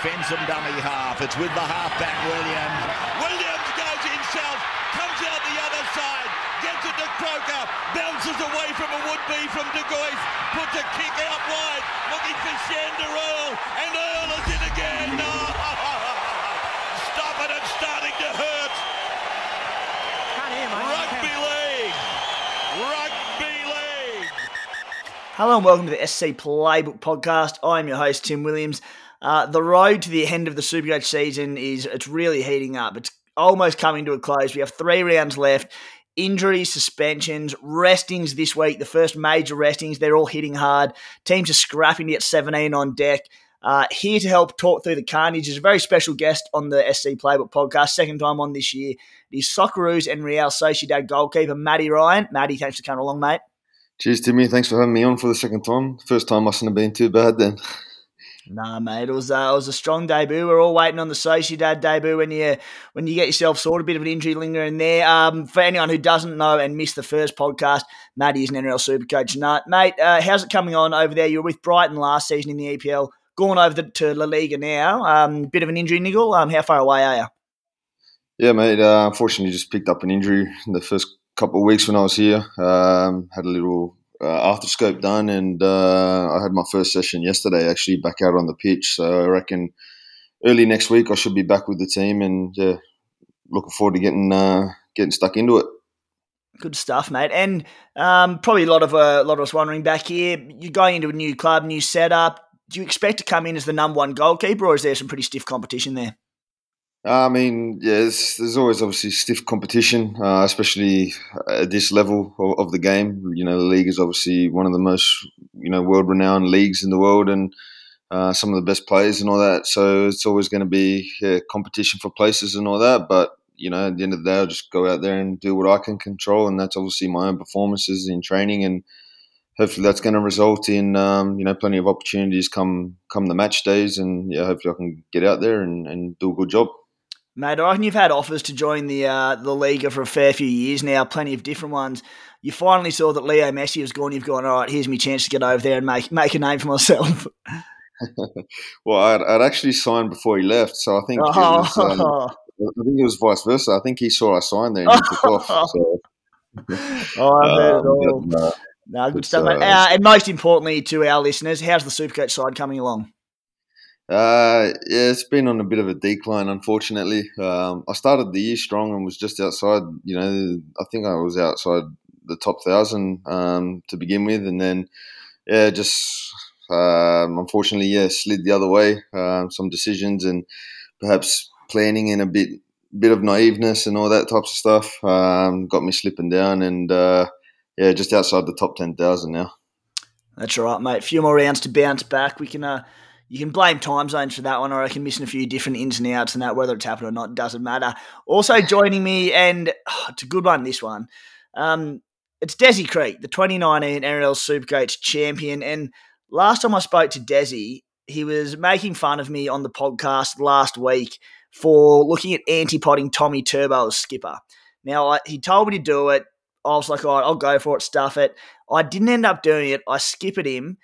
Fensom dummy half. It's with the halfback Williams. Williams goes himself, comes out the other side, gets it to Croker, bounces away from a would-be from De Gois, puts a kick out wide, looking for Shander Earl, and Earl is in again. Stop it, it's starting to hurt. Rugby league. Rugby league. Hello and welcome to the SC Playbook Podcast. I'm your host Tim Williams. Uh, the road to the end of the Supercoach season is it's really heating up. It's almost coming to a close. We have three rounds left. Injuries, suspensions, restings this week. The first major restings, they're all hitting hard. Teams are scrapping to get 17 on deck. Uh, here to help talk through the carnage is a very special guest on the SC Playbook podcast, second time on this year. It is Socceroos and Real Sociedad goalkeeper Matty Ryan. Matty, thanks for coming along, mate. Cheers, Timmy. Thanks for having me on for the second time. First time mustn't have been too bad then. Nah, mate, it was uh, it was a strong debut. We're all waiting on the Sociedad debut when you when you get yourself sorted. A bit of an injury lingering there. Um, for anyone who doesn't know and missed the first podcast, Matty is an NRL super coach. Nut, mate, uh, how's it coming on over there? You were with Brighton last season in the EPL, going over the, to La Liga now. Um, bit of an injury niggle. Um, how far away are you? Yeah, mate. Uh, unfortunately, just picked up an injury in the first couple of weeks when I was here. Um, had a little uh, arthroscope done, and uh, I had my first session yesterday. Actually, back out on the pitch. So I reckon early next week I should be back with the team, and yeah, looking forward to getting uh, getting stuck into it. Good stuff, mate. And um, probably a lot of uh, a lot of us wondering back here. You're going into a new club, new setup. Do you expect to come in as the number one goalkeeper, or is there some pretty stiff competition there? I mean, yeah, there's, there's always obviously stiff competition, uh, especially at this level of, of, the game. You know, the league is obviously one of the most, you know, world-renowned leagues in the world, and uh, some of the best players and all that. So it's always going to be yeah, competition for places and all that. But you know, at the end of the day, I'll just go out there and do what I can control, and that's obviously my own performances in training, and hopefully that's going to result in um, you know plenty of opportunities come come the match days, and yeah, hopefully I can get out there and, and do a good job. Mate, I reckon you've had offers to join the uh, the Liga for a fair few years now, plenty of different ones. You finally saw that Leo Messi was gone. You've gone, all right, here's my chance to get over there and make make a name for myself. well, I'd, I'd, actually signed before he left, so I think oh. was, um, I think it was vice versa. I think he saw I signed there and he took off. So. oh, I heard um, it all. No, no, good stuff, mate. Uh, and most importantly to our listeners, how's the Supercoach side coming along? Uh, yeah, it's been on a bit of a decline, unfortunately. Um, I started the year strong and was just outside. You know, I think I was outside the top thousand um, to begin with, and then yeah, just um, unfortunately, yeah, slid the other way. Um, some decisions and perhaps planning in a bit bit of naiveness and all that types of stuff um, got me slipping down, and uh, yeah, just outside the top ten thousand now. That's all right, mate. A few more rounds to bounce back. We can. Uh you can blame time zones for that one, or I can missing a few different ins and outs and that, whether it's happened or not, doesn't matter. Also joining me, and oh, it's a good one, this one. Um, it's Desi Creek, the 2019 NRL Supercoach champion. And last time I spoke to Desi, he was making fun of me on the podcast last week for looking at anti-potting Tommy Turbo as skipper. Now, I, he told me to do it. I was like, all right, I'll go for it, stuff it. I didn't end up doing it. I skipped him.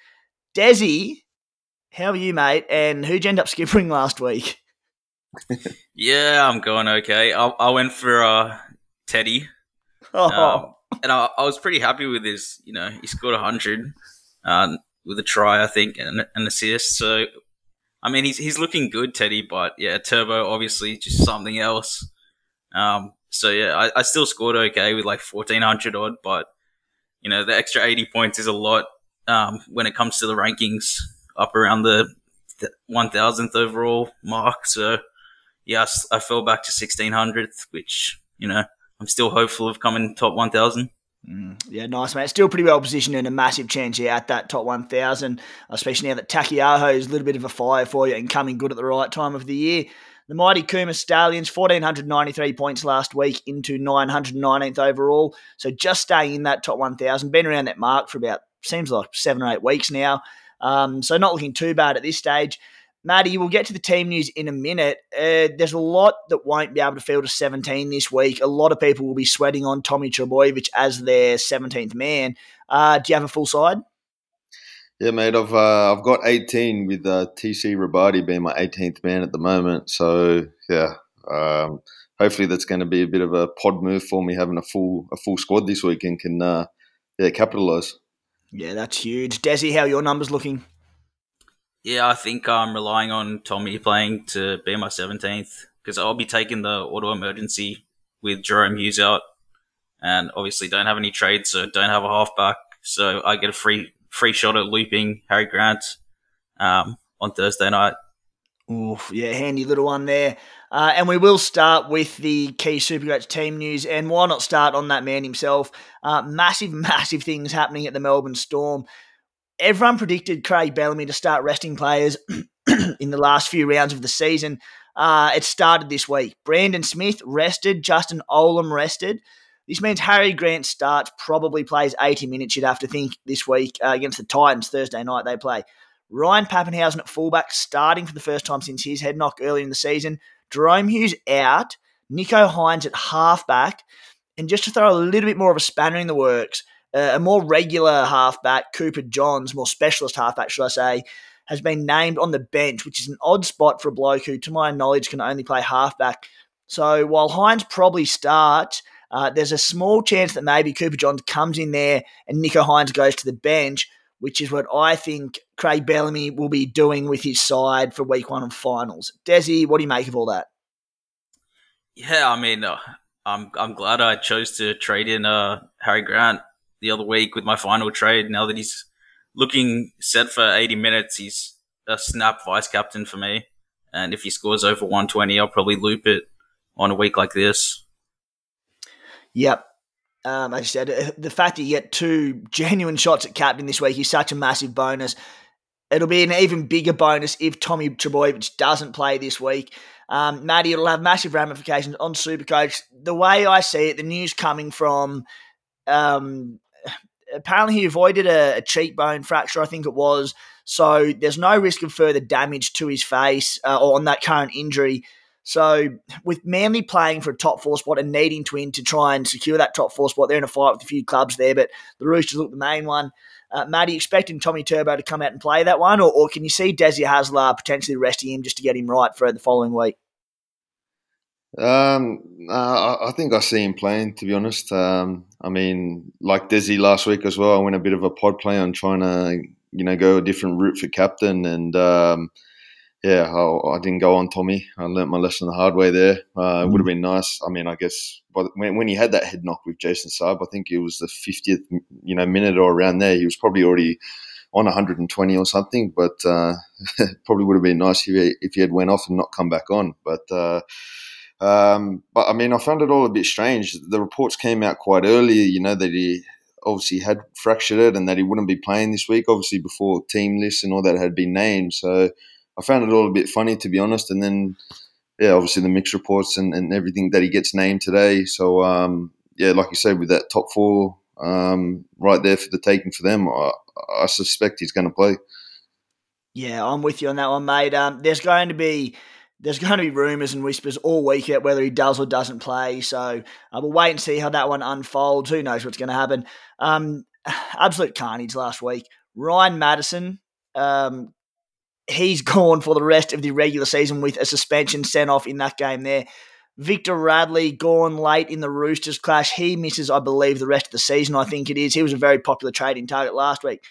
Desi how are you, mate? And who'd you end up skipping last week? yeah, I'm going okay. I, I went for uh, Teddy. Oh. Um, and I, I, was pretty happy with his, you know, he scored 100 uh, with a try, I think, and an assist. So, I mean, he's, he's looking good, Teddy, but yeah, Turbo, obviously, just something else. Um, so, yeah, I, I still scored okay with like 1400 odd, but, you know, the extra 80 points is a lot um, when it comes to the rankings up around the, the 1000th overall mark. So, yes, I fell back to 1600th, which, you know, I'm still hopeful of coming top 1000. Mm, yeah, nice, mate. Still pretty well positioned and a massive chance here at that top 1,000, especially now that Taukei'aho is a little bit of a fire for you and coming good at the right time of the year. The mighty Cooma Stallions, 1,493 points last week into 919th overall. So just staying in that top 1,000. Been around that mark for about, seems like seven or eight weeks now. Um, so not looking too bad at this stage. Matty, we'll get to the team news in a minute. Uh, there's a lot that won't be able to field a 17 this week. A lot of people will be sweating on Tommy Trbojevic as their 17th man. Uh, do you have a full side? Yeah, mate. I've uh, I've got 18 with uh, TC Robati being my 18th man at the moment. So yeah, um, hopefully that's going to be a bit of a pod move for me having a full a full squad this week and can uh, yeah capitalise. Yeah, that's huge. Desi, how are your numbers looking? Yeah, I think I'm relying on Tommy playing to be my 17th because I'll be taking the auto emergency with Jahrome Hughes out, and obviously don't have any trades, so don't have a halfback, so I get a free free shot at looping Harry Grant um, on Thursday night. Oof, yeah, handy little one there. Uh, and we will start with the key Supercoach team news. And why not start on that man himself? Uh, massive, massive things happening at the Melbourne Storm. Everyone predicted Craig Bellamy to start resting players in the last few rounds of the season. Uh, it started this week. Brandon Smith rested, Justin Olam rested. This means Harry Grant starts, probably plays 80 minutes, you'd have to think, this week uh, against the Titans Thursday night they play. Ryan Papenhuyzen at fullback, starting for the first time since his head knock early in the season. Jahrome Hughes out. Nicho Hines at halfback. And just to throw a little bit more of a spanner in the works, uh, a more regular halfback, Cooper Johns, more specialist halfback, should I say, has been named on the bench, which is an odd spot for a bloke who, to my knowledge, can only play halfback. So while Hines probably starts, uh, there's a small chance that maybe Cooper Johns comes in there and Nicho Hines goes to the bench, which is what I think Craig Bellamy will be doing with his side for week one of finals. Desi, what do you make of all that? Yeah, I mean, uh, I'm I'm glad I chose to trade in uh, Harry Grant the other week with my final trade. Now that he's looking set for 80 minutes, he's a snap vice captain for me. And if he scores over 120, I'll probably loop it on a week like this. Yep. Um, as I said, uh, the fact that you get two genuine shots at captain this week is such a massive bonus. It'll be an even bigger bonus if Tommy Trbojevic doesn't play this week. Um, Matty, it'll have massive ramifications on Supercoach. The way I see it, the news coming from um, apparently he avoided a, a cheekbone fracture, I think it was. So there's no risk of further damage to his face uh, or on that current injury. So with Manly playing for a top four spot and needing to win to try and secure that top four spot, they're in a fight with a few clubs there, but the Roosters look the main one. Uh, Matty, expecting Tommy Turbo to come out and play that one, or, or can you see Desi Hasler potentially resting him just to get him right for the following week? Um, uh, I think I see him playing. To be honest, um, I mean, like Desi last week as well. I went a bit of a pod play on trying to, you know, go a different route for captain, and um, yeah, I, I, didn't go on Tommy. I learnt my lesson the hard way there. Uh, it would have been nice. I mean, I guess when, when he had that head knock with Jason Saab, I think it was the 50th, you know, minute or around there. He was probably already on 120 or something, but uh, probably would have been nice if he, if he had went off and not come back on. But uh, um, but I mean, I found it all a bit strange. The reports came out quite early, you know, that he obviously had fractured it and that he wouldn't be playing this week, obviously before team lists and all that had been named. So I found it all a bit funny, to be honest. And then, yeah, obviously the mixed reports and, and everything that he gets named today. So, um, yeah, like you said, with that top four um, right there for the taking for them, I, I suspect he's going to play. Yeah, I'm with you on that one, mate. Um, there's going to be there's going to be rumours and whispers all week about whether he does or doesn't play. So uh, we'll wait and see how that one unfolds. Who knows what's going to happen? Um, absolute carnage last week. Ryan Matterson um, he's gone for the rest of the regular season with a suspension sent off in that game there. Victor Radley gone late in the Roosters clash. He misses, I believe, the rest of the season. I think it is. He was a very popular trading target last week.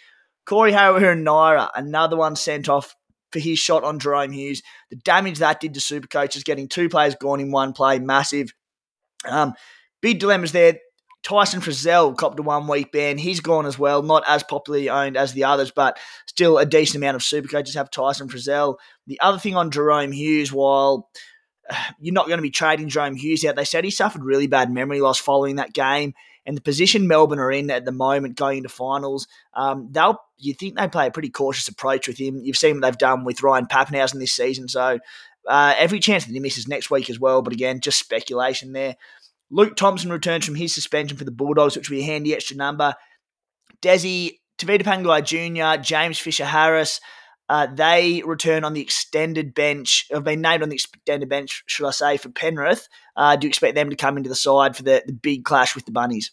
Corey Harawira-Naera, another one sent off for his shot on Jahrome Hughes. The damage that did to Super Coaches, getting two players gone in one play, massive. Um, big dilemmas there. Tyson Frizell copped a one week ban. He's gone as well, not as popularly owned as the others, but still a decent amount of super coaches have Tyson Frizell. The other thing on Jahrome Hughes, while you're not going to be trading Jahrome Hughes out, they said he suffered really bad memory loss following that game. And the position Melbourne are in at the moment going into finals, um, they'll you think they play a pretty cautious approach with him. You've seen what they've done with Ryan Papenhuyzen this season, so uh, every chance that he misses next week as well. But again, just speculation there. Luke Thompson returns from his suspension for the Bulldogs, which will be a handy extra number. Desi, Tevita Pangai Jr., James Fisher Harris, uh, they return on the extended bench, have been named on the extended bench, should I say, for Penrith. Uh, do you expect them to come into the side for the, the big clash with the Bunnies?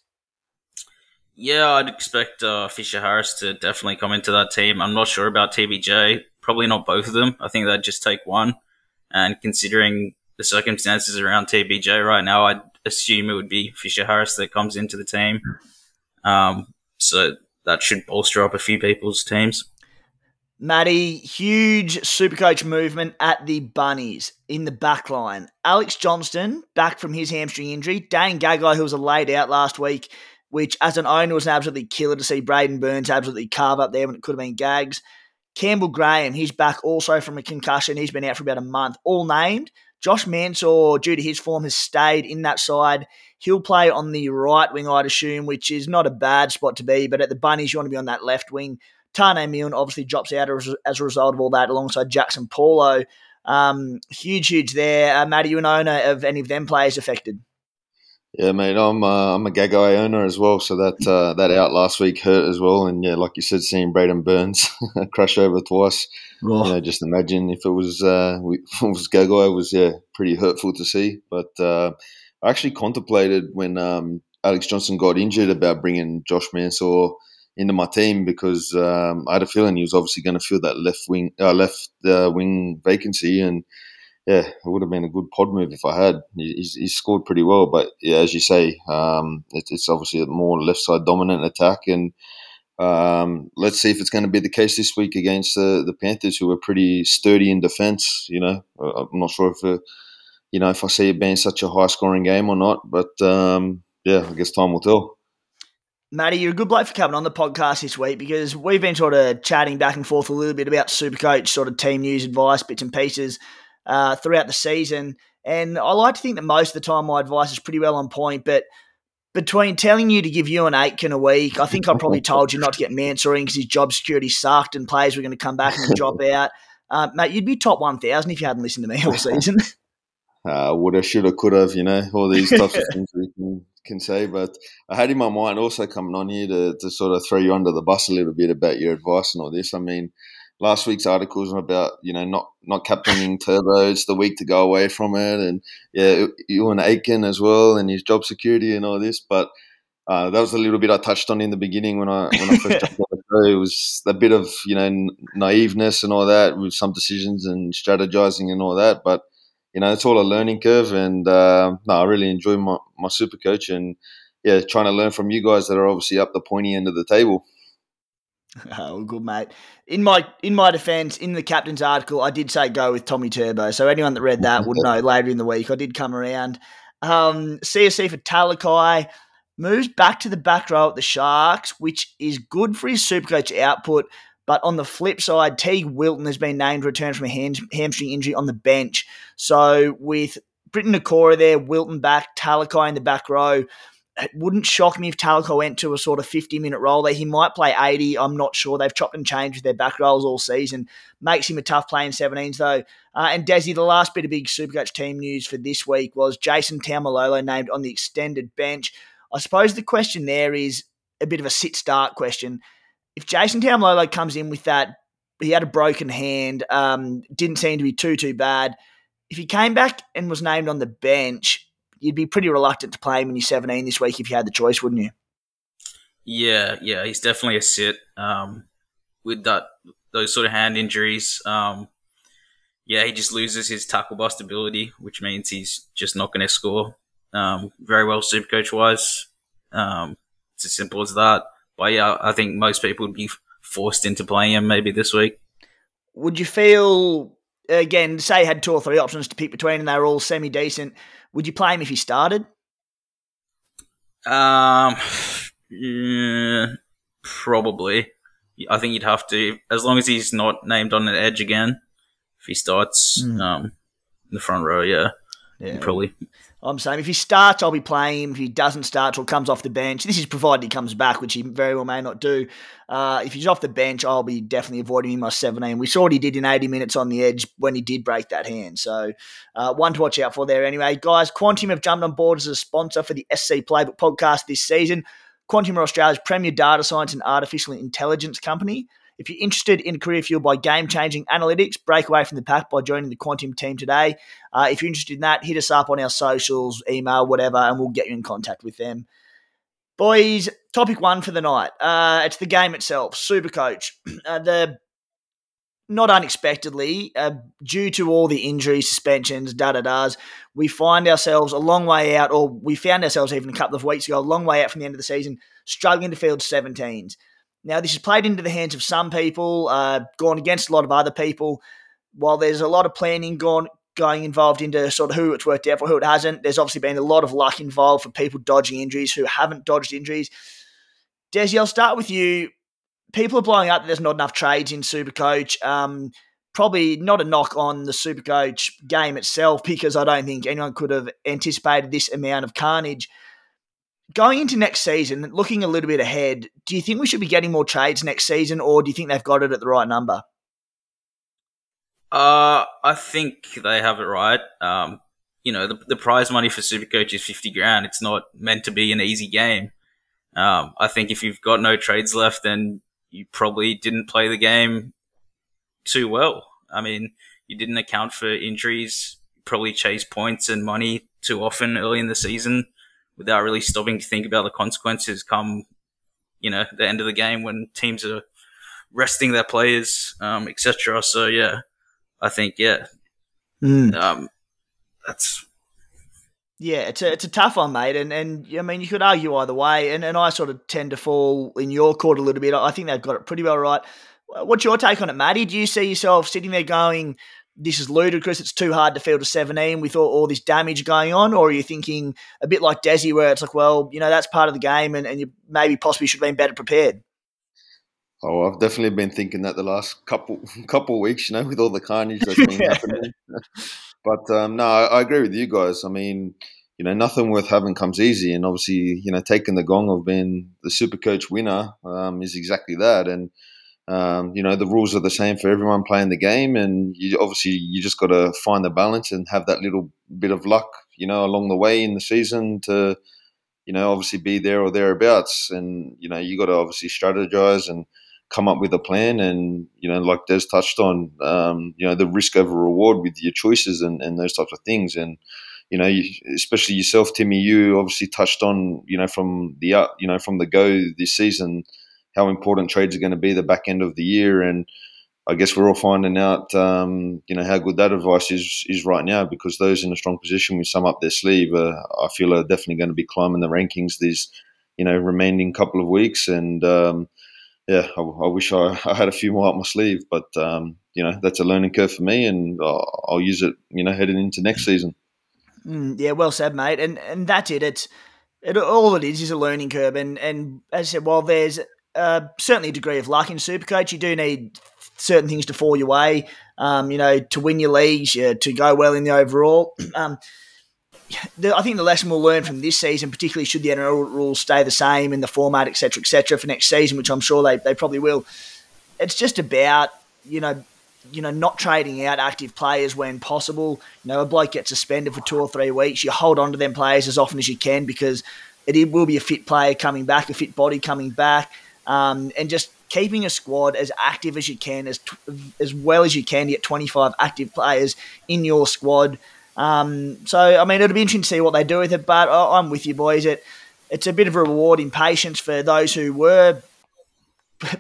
Yeah, I'd expect uh, Fisher Harris to definitely come into that team. I'm not sure about TBJ. Probably not both of them. I think they'd just take one. And considering the circumstances around TBJ right now, I'd assume it would be Fisher Harris that comes into the team. Um, so that should bolster up a few people's teams. Matty, huge supercoach movement at the Bunnies in the back line. Alex Johnston back from his hamstring injury. Dane Gagai, who was a laid out last week, which as an owner was an absolutely killer to see Braidon Burns absolutely carve up there when it could have been Gags. Campbell Graham, he's back also from a concussion. He's been out for about a month, all named. Josh Mansour, due to his form, has stayed in that side. He'll play on the right wing, I'd assume, which is not a bad spot to be. But at the Bunnies, you want to be on that left wing. Taane Milne obviously drops out as, as, a result of all that, alongside Jaxson Paulo. Um, huge, huge there. Uh, Matt, are you an owner of any of them players affected? Yeah, mate, I'm uh, I'm a Gagai owner as well, so that uh, that out last week hurt as well. And yeah, like you said, seeing Braidon Burns crash over twice, oh. you know, just imagine if it was uh, if it was Gagai, it was yeah pretty hurtful to see. But uh, I actually contemplated when um, Alex Johnston got injured about bringing Josh Mansour into my team because um, I had a feeling he was obviously going to fill that left wing uh, left uh, wing vacancy and yeah, it would have been a good pod move if I had. He's, he's scored pretty well, but yeah, as you say, um, it, it's obviously a more left side dominant attack, and um, let's see if it's going to be the case this week against the, the Panthers, who are pretty sturdy in defence. You know, I'm not sure if uh, you know if I see it being such a high scoring game or not, but um, yeah, I guess time will tell. Matty, you're a good bloke for coming on the podcast this week because we've been sort of chatting back and forth a little bit about Supercoach, sort of team news, advice, bits and pieces uh, throughout the season. And I like to think that most of the time my advice is pretty well on point, but between telling you to give you an Aitken a week, I think I probably told you not to get Mansour in because his job security sucked and players were going to come back and drop out. Uh, mate, you'd be top 1,000 if you hadn't listened to me all season. uh, woulda, shoulda, coulda, you know, all these types of things we can, can say. But I had in my mind also coming on here to, to sort of throw you under the bus a little bit about your advice and all this. I mean, last week's articles about you know not not captaining Turbo. It's the week to go away from it, and yeah, Euan Aitken as well, and his job security and all this. But uh, that was a little bit I touched on in the beginning when I when I first jumped on the show. It was a bit of you know naiveness and all that with some decisions and strategizing and all that. But you know it's all a learning curve, and uh, no, I really enjoy my my super coach and yeah, trying to learn from you guys that are obviously up the pointy end of the table. Oh, good mate. In my in my defence, in the captain's article, I did say go with Tommy Turbo. So anyone that read that would know later in the week I did come around. Um, Siosifa Talakai moves back to the back row at the Sharks, which is good for his Supercoach output. But on the flip side, Teig Wilton has been named return from a ham- hamstring injury on the bench. So with Briton Nikora there, Wilton back, Talakai in the back row, it wouldn't shock me if Talakai went to a sort of 50 minute role there. He might play 80. I'm not sure. They've chopped and changed with their back rolls all season. Makes him a tough play in 17s, though. Uh, and Desi, the last bit of big Supercoach team news for this week was Jason Taumalolo named on the extended bench. I suppose the question there is a bit of a sit start question. If Jason Taumalolo comes in with that, he had a broken hand, um, didn't seem to be too, too bad. If he came back and was named on the bench, you'd be pretty reluctant to play him when you're 17 this week if you had the choice, wouldn't you? Yeah, yeah, he's definitely a sit. Um, with that, those sort of hand injuries, um, yeah, he just loses his tackle bust ability, which means he's just not going to score um, very well, super coach wise. Um, it's as simple as that. But yeah, I think most people would be forced into playing him maybe this week. Would you feel again? Say you had two or three options to pick between, and they were all semi decent. Would you play him if he started? Um, yeah, probably. I think you'd have to, as long as he's not named on an edge again. If he starts mm. um, in the front row, yeah, yeah. probably. I'm saying if he starts, I'll be playing him. If he doesn't start or comes off the bench, this is provided he comes back, which he very well may not do. Uh, if he's off the bench, I'll be definitely avoiding him my 17. We saw what he did in 80 minutes on the edge when he did break that hand. So, uh, one to watch out for there anyway. Guys, Quantum have jumped on board as a sponsor for the SC Playbook podcast this season. Quantum are Australia's premier data science and artificial intelligence company. If you're interested in career fueled by game changing analytics, break away from the pack by joining the Quantum team today. Uh, if you're interested in that, hit us up on our socials, email, whatever, and we'll get you in contact with them. Boys, topic one for the night. Uh, it's the game itself, Super Coach. Uh, the not unexpectedly, uh, due to all the injuries, suspensions, da da da's, we find ourselves a long way out, or we found ourselves even a couple of weeks ago, a long way out from the end of the season, struggling to field 17s. Now, this has played into the hands of some people, uh, gone against a lot of other people. While there's a lot of planning gone going involved into sort of who it's worked out for, who it hasn't, there's obviously been a lot of luck involved for people dodging injuries who haven't dodged injuries. Desi, I'll start with you people are blowing up that there's not enough trades in Supercoach. Um, probably not a knock on the Supercoach game itself because I don't think anyone could have anticipated this amount of carnage. Going into next season, looking a little bit ahead, do you think we should be getting more trades next season, or do you think they've got it at the right number? Uh, I think they have it right. Um, you know, the, the prize money for Supercoach is 50 grand. It's not meant to be an easy game. Um, I think if you've got no trades left, then you probably didn't play the game too well. I mean, you didn't account for injuries, probably chase points and money too often early in the season without really stopping to think about the consequences come, you know, the end of the game when teams are resting their players, um, etc. So yeah, I think yeah, mm. um, that's yeah, it's a it's a tough one, mate, and and I mean you could argue either way, and, and I sort of tend to fall in your court a little bit. I think they've got it pretty well right. What's your take on it, Matty? Do you see yourself sitting there going, "This is ludicrous. It's too hard to field a seventeen with all, all this damage going on," or are you thinking a bit like Desi, where it's like, well, you know, that's part of the game, and, and you maybe possibly should have been better prepared? Oh, I've definitely been thinking that the last couple couple weeks, you know, with all the carnage that's been happening. But um, no, I, I, agree with you guys. I mean, you know, nothing worth having comes easy, and obviously, you know, taking the gong of being the Super Coach winner um, is exactly that. And um, you know, the rules are the same for everyone playing the game, and you obviously you just got to find the balance and have that little bit of luck, you know, along the way in the season to, you know, obviously be there or thereabouts. And you know, you got to obviously strategize and come up with a plan and you know like Des touched on um, you know the risk over reward with your choices and, and those types of things and you know especially yourself Timmy you obviously touched on you know from the you know from the go this season how important trades are going to be the back end of the year and I guess we're all finding out um, you know how good that advice is is right now because those in a strong position with some up their sleeve uh, I feel are definitely going to be climbing the rankings these you know remaining couple of weeks and um, yeah, I, I wish I, I, had a few more up my sleeve, but um, you know that's a learning curve for me, and I'll, I'll use it, you know, heading into next season. Mm, yeah, well said, mate. And and that's it. It's it, all it is is a learning curve, and and as I said, while there's uh, certainly a degree of luck in Supercoach, you do need certain things to fall your way. Um, you know, to win your leagues, yeah, to go well in the overall. Um, the, I think the lesson we'll learn from this season, particularly should the NRL rules stay the same in the format, etc., etc., for next season, which I'm sure they, they probably will. It's just about you know, you know, not trading out active players when possible. You know, a bloke gets suspended for two or three weeks. You hold on to them players as often as you can because it will be a fit player coming back, a fit body coming back, um, and just keeping a squad as active as you can, as as well as you can. get 25 active players in your squad. Um, so, I mean, it'll be interesting to see what they do with it, but I'm with you, boys. It, it's a bit of a reward in patience for those who were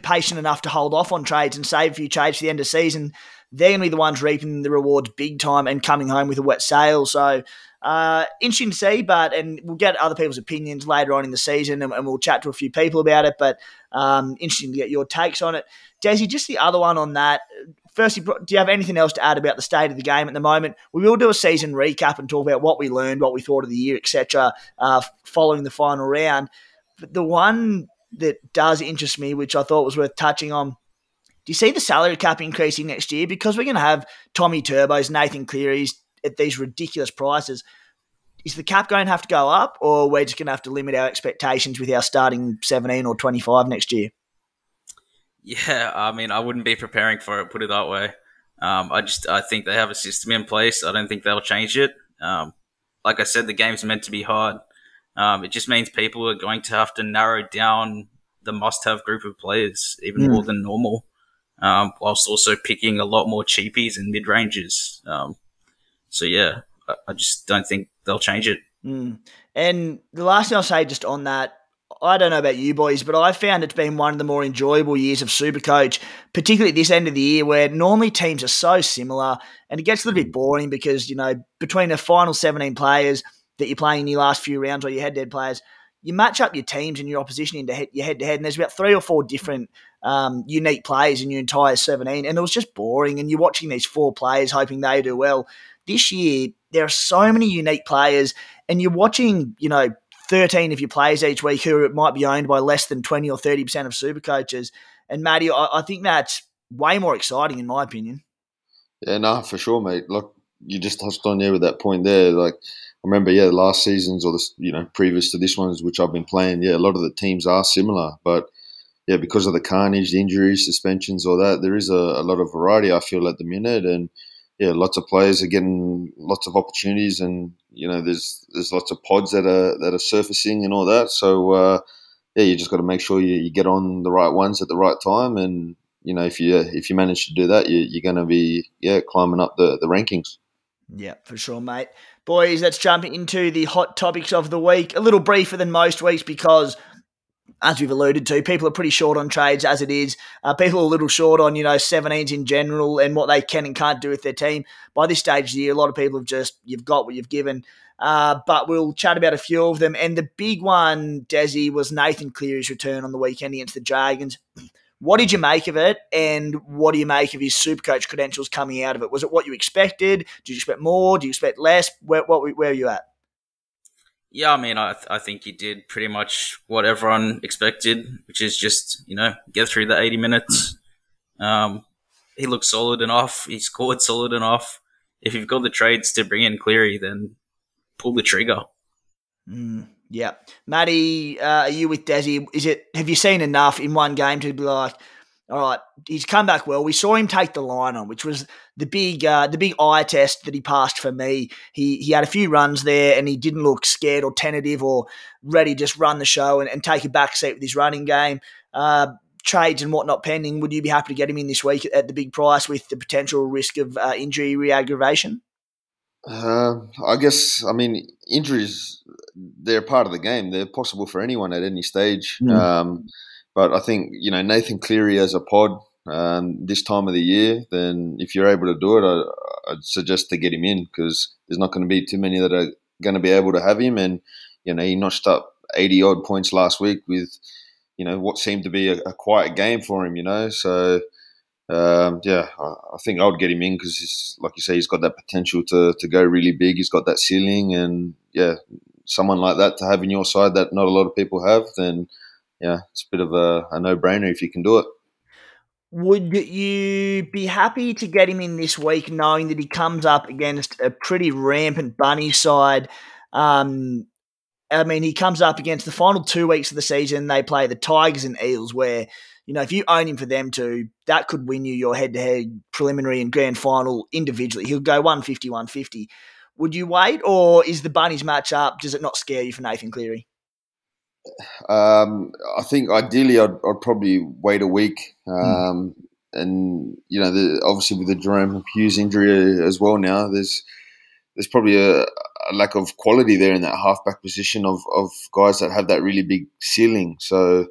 patient enough to hold off on trades and save a few trades for the end of season. They're going to be the ones reaping the rewards big time and coming home with a wet sail. So, uh, interesting to see, but and we'll get other people's opinions later on in the season, and, and we'll chat to a few people about it. But um, interesting to get your takes on it, Desi. Just the other one on that firstly, do you have anything else to add about the state of the game at the moment? We will do a season recap and talk about what we learned, what we thought of the year, etc. Uh, following the final round. But the one that does interest me, which I thought was worth touching on, do you see the salary cap increasing next year because we're going to have Tommy Turbos, Nathan Cleary's at these ridiculous prices? Is the cap going to have to go up, or we're just going to have to limit our expectations with our starting seventeen or twenty five next year? Yeah, I mean, I wouldn't be preparing for it. Put it that way. Um, I just I think they have a system in place. I don't think they'll change it. Um, like I said, the game's meant to be hard. Um, it just means people are going to have to narrow down the must-have group of players even mm. more than normal, um, whilst also picking a lot more cheapies and mid-ranges. Um, so yeah, I, I, just don't think they'll change it. Mm. And the last thing I'll say just on that I don't know about you boys, but I found it's been one of the more enjoyable years of Supercoach, particularly at this end of the year where normally teams are so similar and it gets a little bit boring because, you know, between the final 17 players that you're playing in your last few rounds or your head to head players, you match up your teams and your opposition into head, your head to head, and there's about three or four different um, unique players in your entire 17, and it was just boring. And you're watching these four players hoping they do well. This year, there are so many unique players, and you're watching, you know, 13 of your players each week who might be owned by less than 20 or 30% of super coaches. And Matty, I, I think that's way more exciting in my opinion. Yeah, no, for sure, mate. Look, you just touched on there with that point there. Like, I remember, yeah, last seasons or the you know previous to this ones, which I've been playing, yeah, a lot of the teams are similar, but yeah, because of the carnage, the injuries, suspensions, all that, there is a, a lot of variety. I feel at the minute, and yeah, lots of players are getting lots of opportunities, and you know, there's there's lots of pods that are that are surfacing and all that. So uh, yeah, you just got to make sure you, you get on the right ones at the right time, and you know, if you if you manage to do that, you, you're going to be yeah climbing up the the rankings. Yeah, for sure, mate. Boys, let's jump into the hot topics of the week. A little briefer than most weeks because as we've alluded to, people are pretty short on trades as it is. Uh, people are a little short on, you know, 17s in general and what they can and can't do with their team. By this stage of the year, a lot of people have just, you've got what you've given. Uh, but we'll chat about a few of them. And the big one, Desi, was Nathan Cleary's return on the weekend against the Dragons. What did you make of it? And what do you make of his super coach credentials coming out of it? Was it what you expected? Did you expect more? Do you expect less? Where, what, where are you at? Yeah, I mean, I, th- I think he did pretty much what everyone expected, which is just, you know, get through the 80 minutes. Um, he looked solid enough. He scored solid enough. If you've got the trades to bring in Cleary, then pull the trigger. Mm, yeah. Matty, uh, are you with Desi? Is it, have you seen enough in one game to be like, all right, he's come back well. We saw him take the line on, which was the big uh, the big eye test that he passed for me. He he had a few runs there, and he didn't look scared or tentative or ready to just run the show and, and take a back seat with his running game. Uh, trades and whatnot pending. Would you be happy to get him in this week at the big price with the potential risk of uh, injury re-aggravation? Uh, I guess I mean injuries. They're part of the game. They're possible for anyone at any stage. Mm. Um, but I think you know Nathan Cleary as a pod um, this time of the year, then if you're able to do it, I, would suggest to get him in because there's not going to be too many that are going to be able to have him. And you know he notched up 80 odd points last week with you know what seemed to be a, a quiet game for him. You know, so. Um, yeah, I, I think I would get him in because, like you say, he's got that potential to, to go really big. He's got that ceiling, and yeah, someone like that to have in your side that not a lot of people have, then yeah, it's a bit of a, a no brainer if you can do it. Would you be happy to get him in this week, knowing that he comes up against a pretty rampant bunny side? Um, I mean, he comes up against the final two weeks of the season. They play the Tigers and Eels, where you know if you own him for them two, that could win you your head-to-head preliminary and grand final individually. He'll go 150, 150. Would you wait, or is the bunnies match up? Does it not scare you for Nathan Cleary? Um, I think ideally I'd, I'd, probably wait a week. Hmm. Um, mm. And you know, the, obviously with the Jahrome Hughes injury as well now, there's there's probably a, a, lack of quality there in that halfback position of, of guys that have that really big ceiling. So,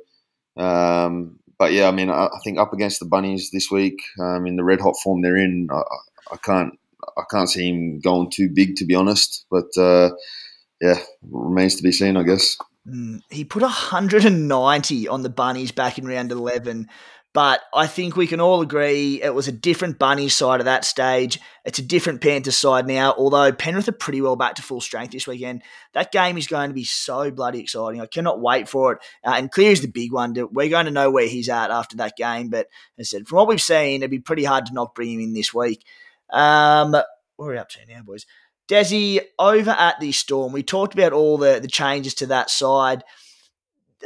um, but yeah, I mean, I, I, think up against the Bunnies this week, um, in the red hot form they're in, I, I, can't I can't see him going too big to be honest. But uh, yeah, remains to be seen, I guess. Mm, he put 190 on the Bunnies back in round 11, but I think we can all agree it was a different Bunny side at that stage. It's a different Panthers side now, although Penrith are pretty well back to full strength this weekend. That game is going to be so bloody exciting. I cannot wait for it. Uh, and Cleary's the big one. We're going to know where he's at after that game, but as I said, from what we've seen, it'd be pretty hard to not bring him in this week. Um, what are we up to now, boys? Desi, over at the Storm, we talked about all the, the changes to that side.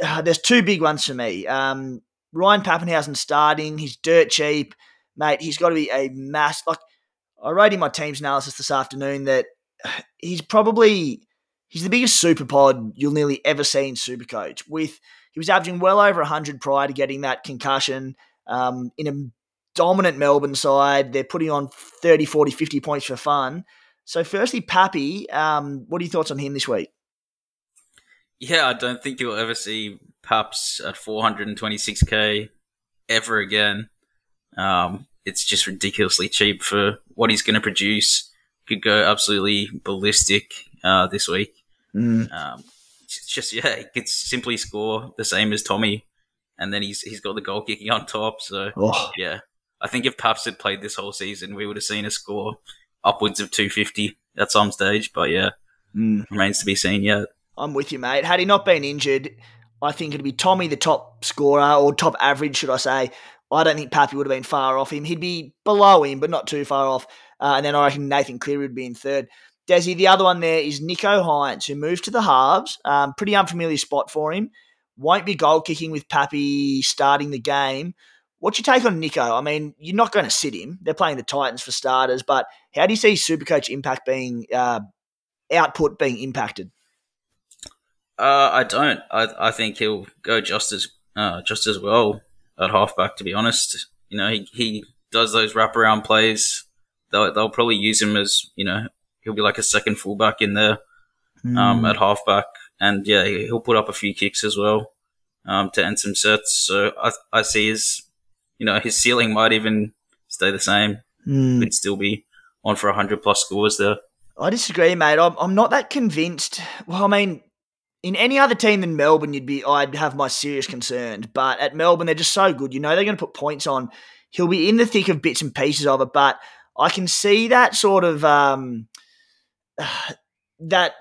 Uh, there's two big ones for me. Um, Ryan Papenhuyzen starting, he's dirt cheap. Mate, he's got to be a mass. Like, I wrote in my team's analysis this afternoon that he's probably he's the biggest super pod you'll nearly ever see in Supercoach. With he was averaging well over 100 prior to getting that concussion um, in a dominant Melbourne side. They're putting on 30, 40, 50 points for fun. So, firstly, Pappy, um, what are your thoughts on him this week? Yeah, I don't think you'll ever see Paps at 426k ever again. Um, it's just ridiculously cheap for what he's going to produce. Could go absolutely ballistic uh, this week. Mm. Um, it's just yeah, he could simply score the same as Tommy, and then he's he's got the goal kicking on top. So Oh, yeah, I think if Paps had played this whole season, we would have seen a score upwards of 250 at some stage. But yeah, mm. remains to be seen yet. I'm with you, mate. Had he not been injured, I think it'd be Tommy the top scorer or top average, should I say. I don't think Pappy would have been far off him. He'd be below him, but not too far off. Uh, and then I reckon Nathan Cleary would be in third. Desi, the other one there is Nicho Hines, who moved to the halves. Um, pretty unfamiliar spot for him. Won't be goal kicking with Pappy starting the game. What's your take on Nicho? I mean, you're not going to sit him. They're playing the Titans for starters, but how do you see Supercoach impact being uh, output being impacted? Uh, I don't. I, I think he'll go just as uh, just as well at halfback. To be honest, you know, he, he does those wraparound plays. They'll they'll probably use him as you know he'll be like a second fullback in there um, Mm. at halfback, and yeah, he- he'll put up a few kicks as well um, to end some sets. So I I see his you know his ceiling might even stay the same. Mm. Could still be on for hundred plus scores there. I disagree, mate. I'm, I'm not that convinced. Well, I mean, in any other team than Melbourne, you'd be I'd have my serious concerns. But at Melbourne, they're just so good. You know they're going to put points on. He'll be in the thick of bits and pieces of it, but I can see that sort of um, that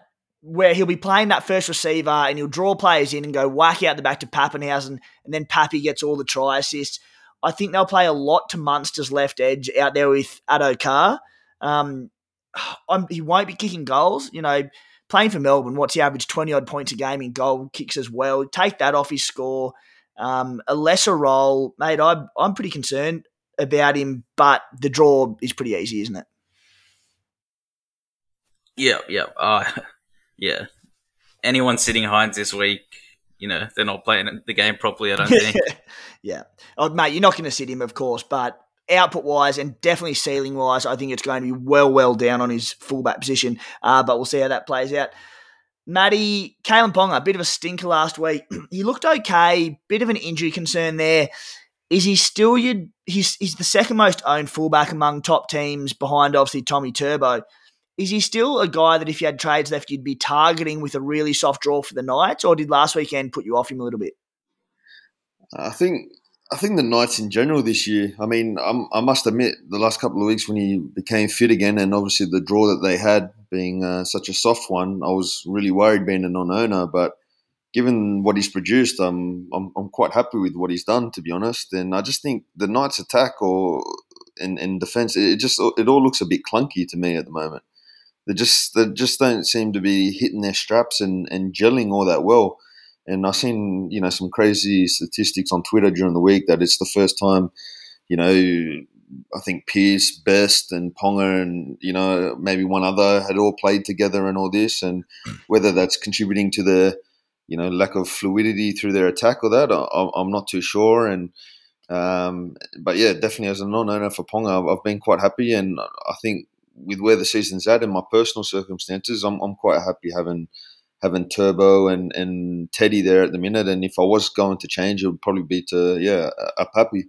where he'll be playing that first receiver and he'll draw players in and go whack out the back to Papenhuyzen, and then Pappy gets all the try assists. I think they'll play a lot to Munster's left edge out there with Adokar. Um, I'm, he won't be kicking goals. You know, playing for Melbourne, what's the average? 20 odd points a game in goal kicks as well. Take that off his score. Um, a lesser role, mate. I'm, I'm pretty concerned about him, but the draw is pretty easy, isn't it? Yeah, yeah, uh, yeah. Anyone sitting Hines this week, you know, they're not playing the game properly. I don't think. yeah. Oh, mate, you're not going to sit him, of course, but output wise and definitely ceiling wise, I think it's going to be well, well down on his fullback position. Uh, but we'll see how that plays out. Matty, Kalyn Ponga, a bit of a stinker last week. he looked okay, bit of an injury concern there. Is he still your? He's he's the second most owned fullback among top teams, behind obviously Tommy Turbo. Is he still a guy that if you had trades left, you'd be targeting with a really soft draw for the Knights, or did last weekend put you off him a little bit? I think I think the Knights in general this year. I mean, I'm, I must admit, the last couple of weeks when he became fit again, and obviously the draw that they had being uh, such a soft one, I was really worried being a non-owner. But given what he's produced, I'm, I'm I'm quite happy with what he's done, to be honest. And I just think the Knights' attack or in, in defense, it just it all looks a bit clunky to me at the moment. They just they just don't seem to be hitting their straps and, and gelling all that well. And I've seen, you know, some crazy statistics on Twitter during the week that it's the first time, you know, I think Pearce, Best, and Ponga, and you know maybe one other had all played together and all this, and whether that's contributing to the, you know, lack of fluidity through their attack or that, I, I'm not too sure. And um, but yeah, definitely as a non-owner for Ponga, I've, I've been quite happy, and I think with where the season's at and my personal circumstances, I'm, I'm quite happy having having Turbo and, and Teddy there at the minute. And if I was going to change, it would probably be to yeah a, Pappy.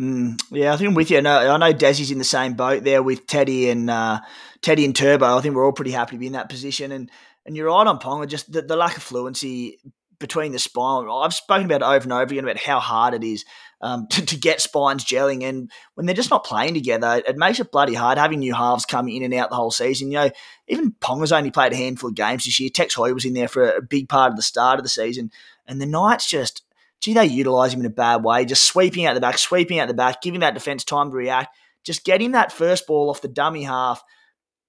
Mm, yeah, I think I'm with you. No, I know Desi's in the same boat there with Teddy and uh, Teddy and Turbo. I think we're all pretty happy to be in that position. And and you're right on Ponga, just the, the lack of fluency between the spine. I've spoken about over and over again about how hard it is um, to, to get spines gelling. And when they're just not playing together, it makes it bloody hard having new halves come in and out the whole season. You know, even Ponga's only played a handful of games this year. Tex Hoy was in there for a big part of the start of the season. And the Knights just, gee, they utilise him in a bad way, just sweeping out the back, sweeping out the back, giving that defence time to react, just getting that first ball off the dummy half.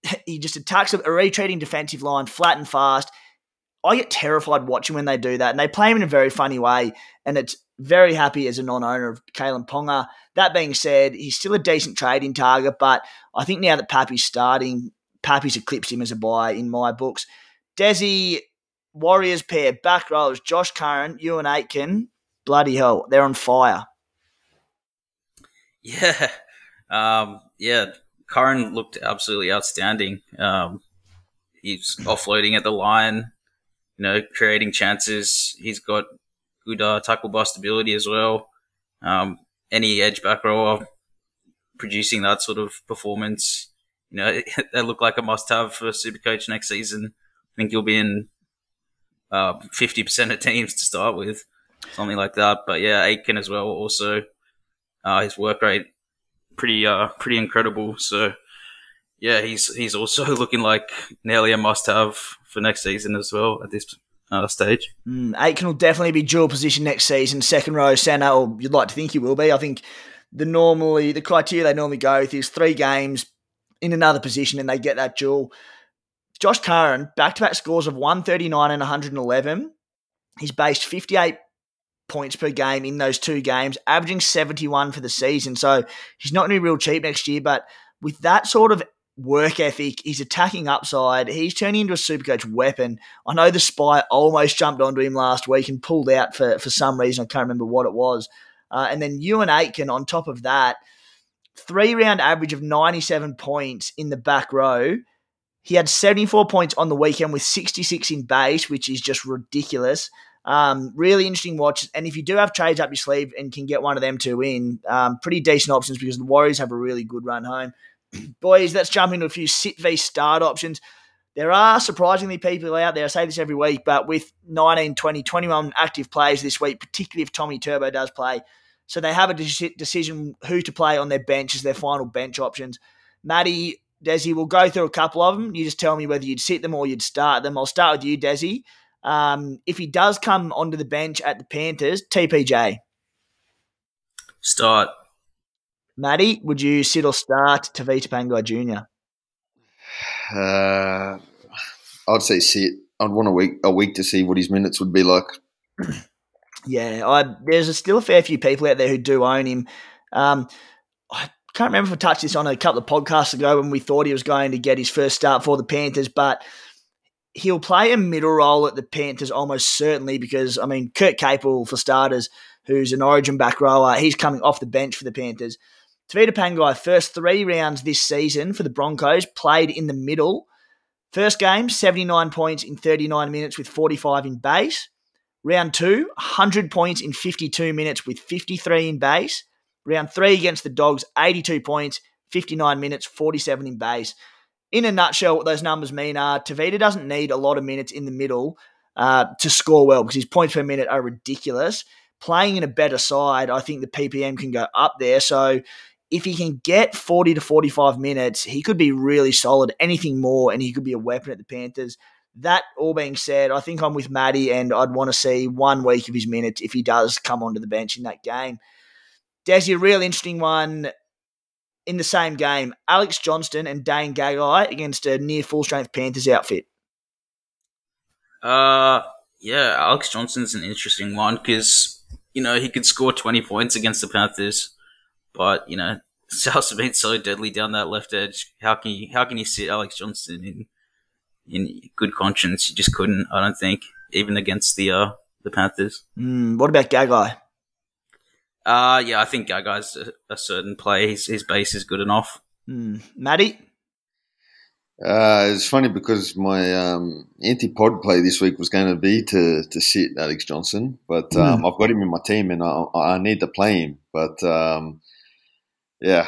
He just attacks a retreating defensive line flat and fast. I get terrified watching when they do that, and they play him in a very funny way. And it's very happy as a non-owner of Kalyn Ponga. That being said, he's still a decent trading target, but I think now that Pappy's starting, Pappy's eclipsed him as a buy in my books. Desi, Warriors pair, back rows, Josh Curran, Euan Aitken, bloody hell, they're on fire. Yeah, um, yeah. Curran looked absolutely outstanding. Um, he's offloading at the line. you know, creating chances. He's got good uh, tackle bust ability as well. Um, any edge back rower producing that sort of performance, you know, they look like a must-have for Supercoach next season. I think he'll be in uh, fifty uh, percent of teams to start with, something like that. But yeah, Aitken as well. Also, uh, his work rate pretty uh, pretty incredible. So yeah, he's he's also looking like nearly a must-have for next season as well at this uh, stage. Mm, Aitken will definitely be dual position next season, second row centre, or you'd like to think he will be. I think the normally the criteria they normally go with is three games in another position, and they get that dual. Josh Curran, back to back scores of 139 and 111. He's based 58 points per game in those two games, averaging 71 for the season. So he's not going to be real cheap next year, but with that sort of work ethic, his attacking upside, he's turning into a super coach weapon. I know the spy almost jumped onto him last week and pulled out for, for some reason. I can't remember what it was. Uh, and then Euan Aitken on top of that, three round average of 97 points in the back row. He had 74 points on the weekend with 66 in base, which is just ridiculous. Um, really interesting watch. And if you do have trades up your sleeve and can get one of them two in, um, pretty decent options because the Warriors have a really good run home. Boys, let's jump into a few sit v start options. There are surprisingly people out there, I say this every week, but with 19, 20, 21 active players this week, particularly if Tommy Turbo does play, so they have a de- decision who to play on their bench as their final bench options. Matty, Desi, we'll go through a couple of them. You just tell me whether you'd sit them or you'd start them. I'll start with you, Desi. Um, if he does come onto the bench at the Panthers, TPJ. Start. Matty, would you sit or start Tevita Pangai Jr.? Uh, I'd say sit. I'd want a week a week to see what his minutes would be like. Yeah, I, there's a, still a fair few people out there who do own him. Um, I can't remember if I touched this on a couple of podcasts ago when we thought he was going to get his first start for the Panthers, but he'll play a middle role at the Panthers almost certainly because, I mean, Kurt Capewell for starters, who's an origin back rower, he's coming off the bench for the Panthers. Tevita Pangai, first three rounds this season for the Broncos, played in the middle. First game, 79 points in 39 minutes with 45 in base. Round two, 100 points in 52 minutes with 53 in base. Round three against the Dogs, 82 points, 59 minutes, 47 in base. In a nutshell, what those numbers mean are Tevita doesn't need a lot of minutes in the middle uh, to score well because his points per minute are ridiculous. Playing in a better side, I think the PPM can go up there. So if he can get 40 to 45 minutes, he could be really solid. Anything more, and he could be a weapon at the Panthers. That all being said, I think I'm with Matty, and I'd want to see one week of his minutes if he does come onto the bench in that game. Desi, a real interesting one in the same game. Alex Johnston and Dane Gagai against a near full strength Panthers outfit. Uh, yeah, Alex Johnston's an interesting one because you know he could score 20 points against the Panthers, but you know South's been so deadly down that left edge. How can you how can you sit Alex Johnston in in good conscience, you just couldn't. I don't think even against the uh, the Panthers. Mm, what about Gagai? Uh yeah, I think Gagai's a, a certain play. His, his base is good enough. Mm. Matty? Uh, it's funny because my um, anti-pod play this week was going to be to to sit Alex Johnston, but hmm. um, mm. I've got him in my team and I, I need to play him. But um, yeah,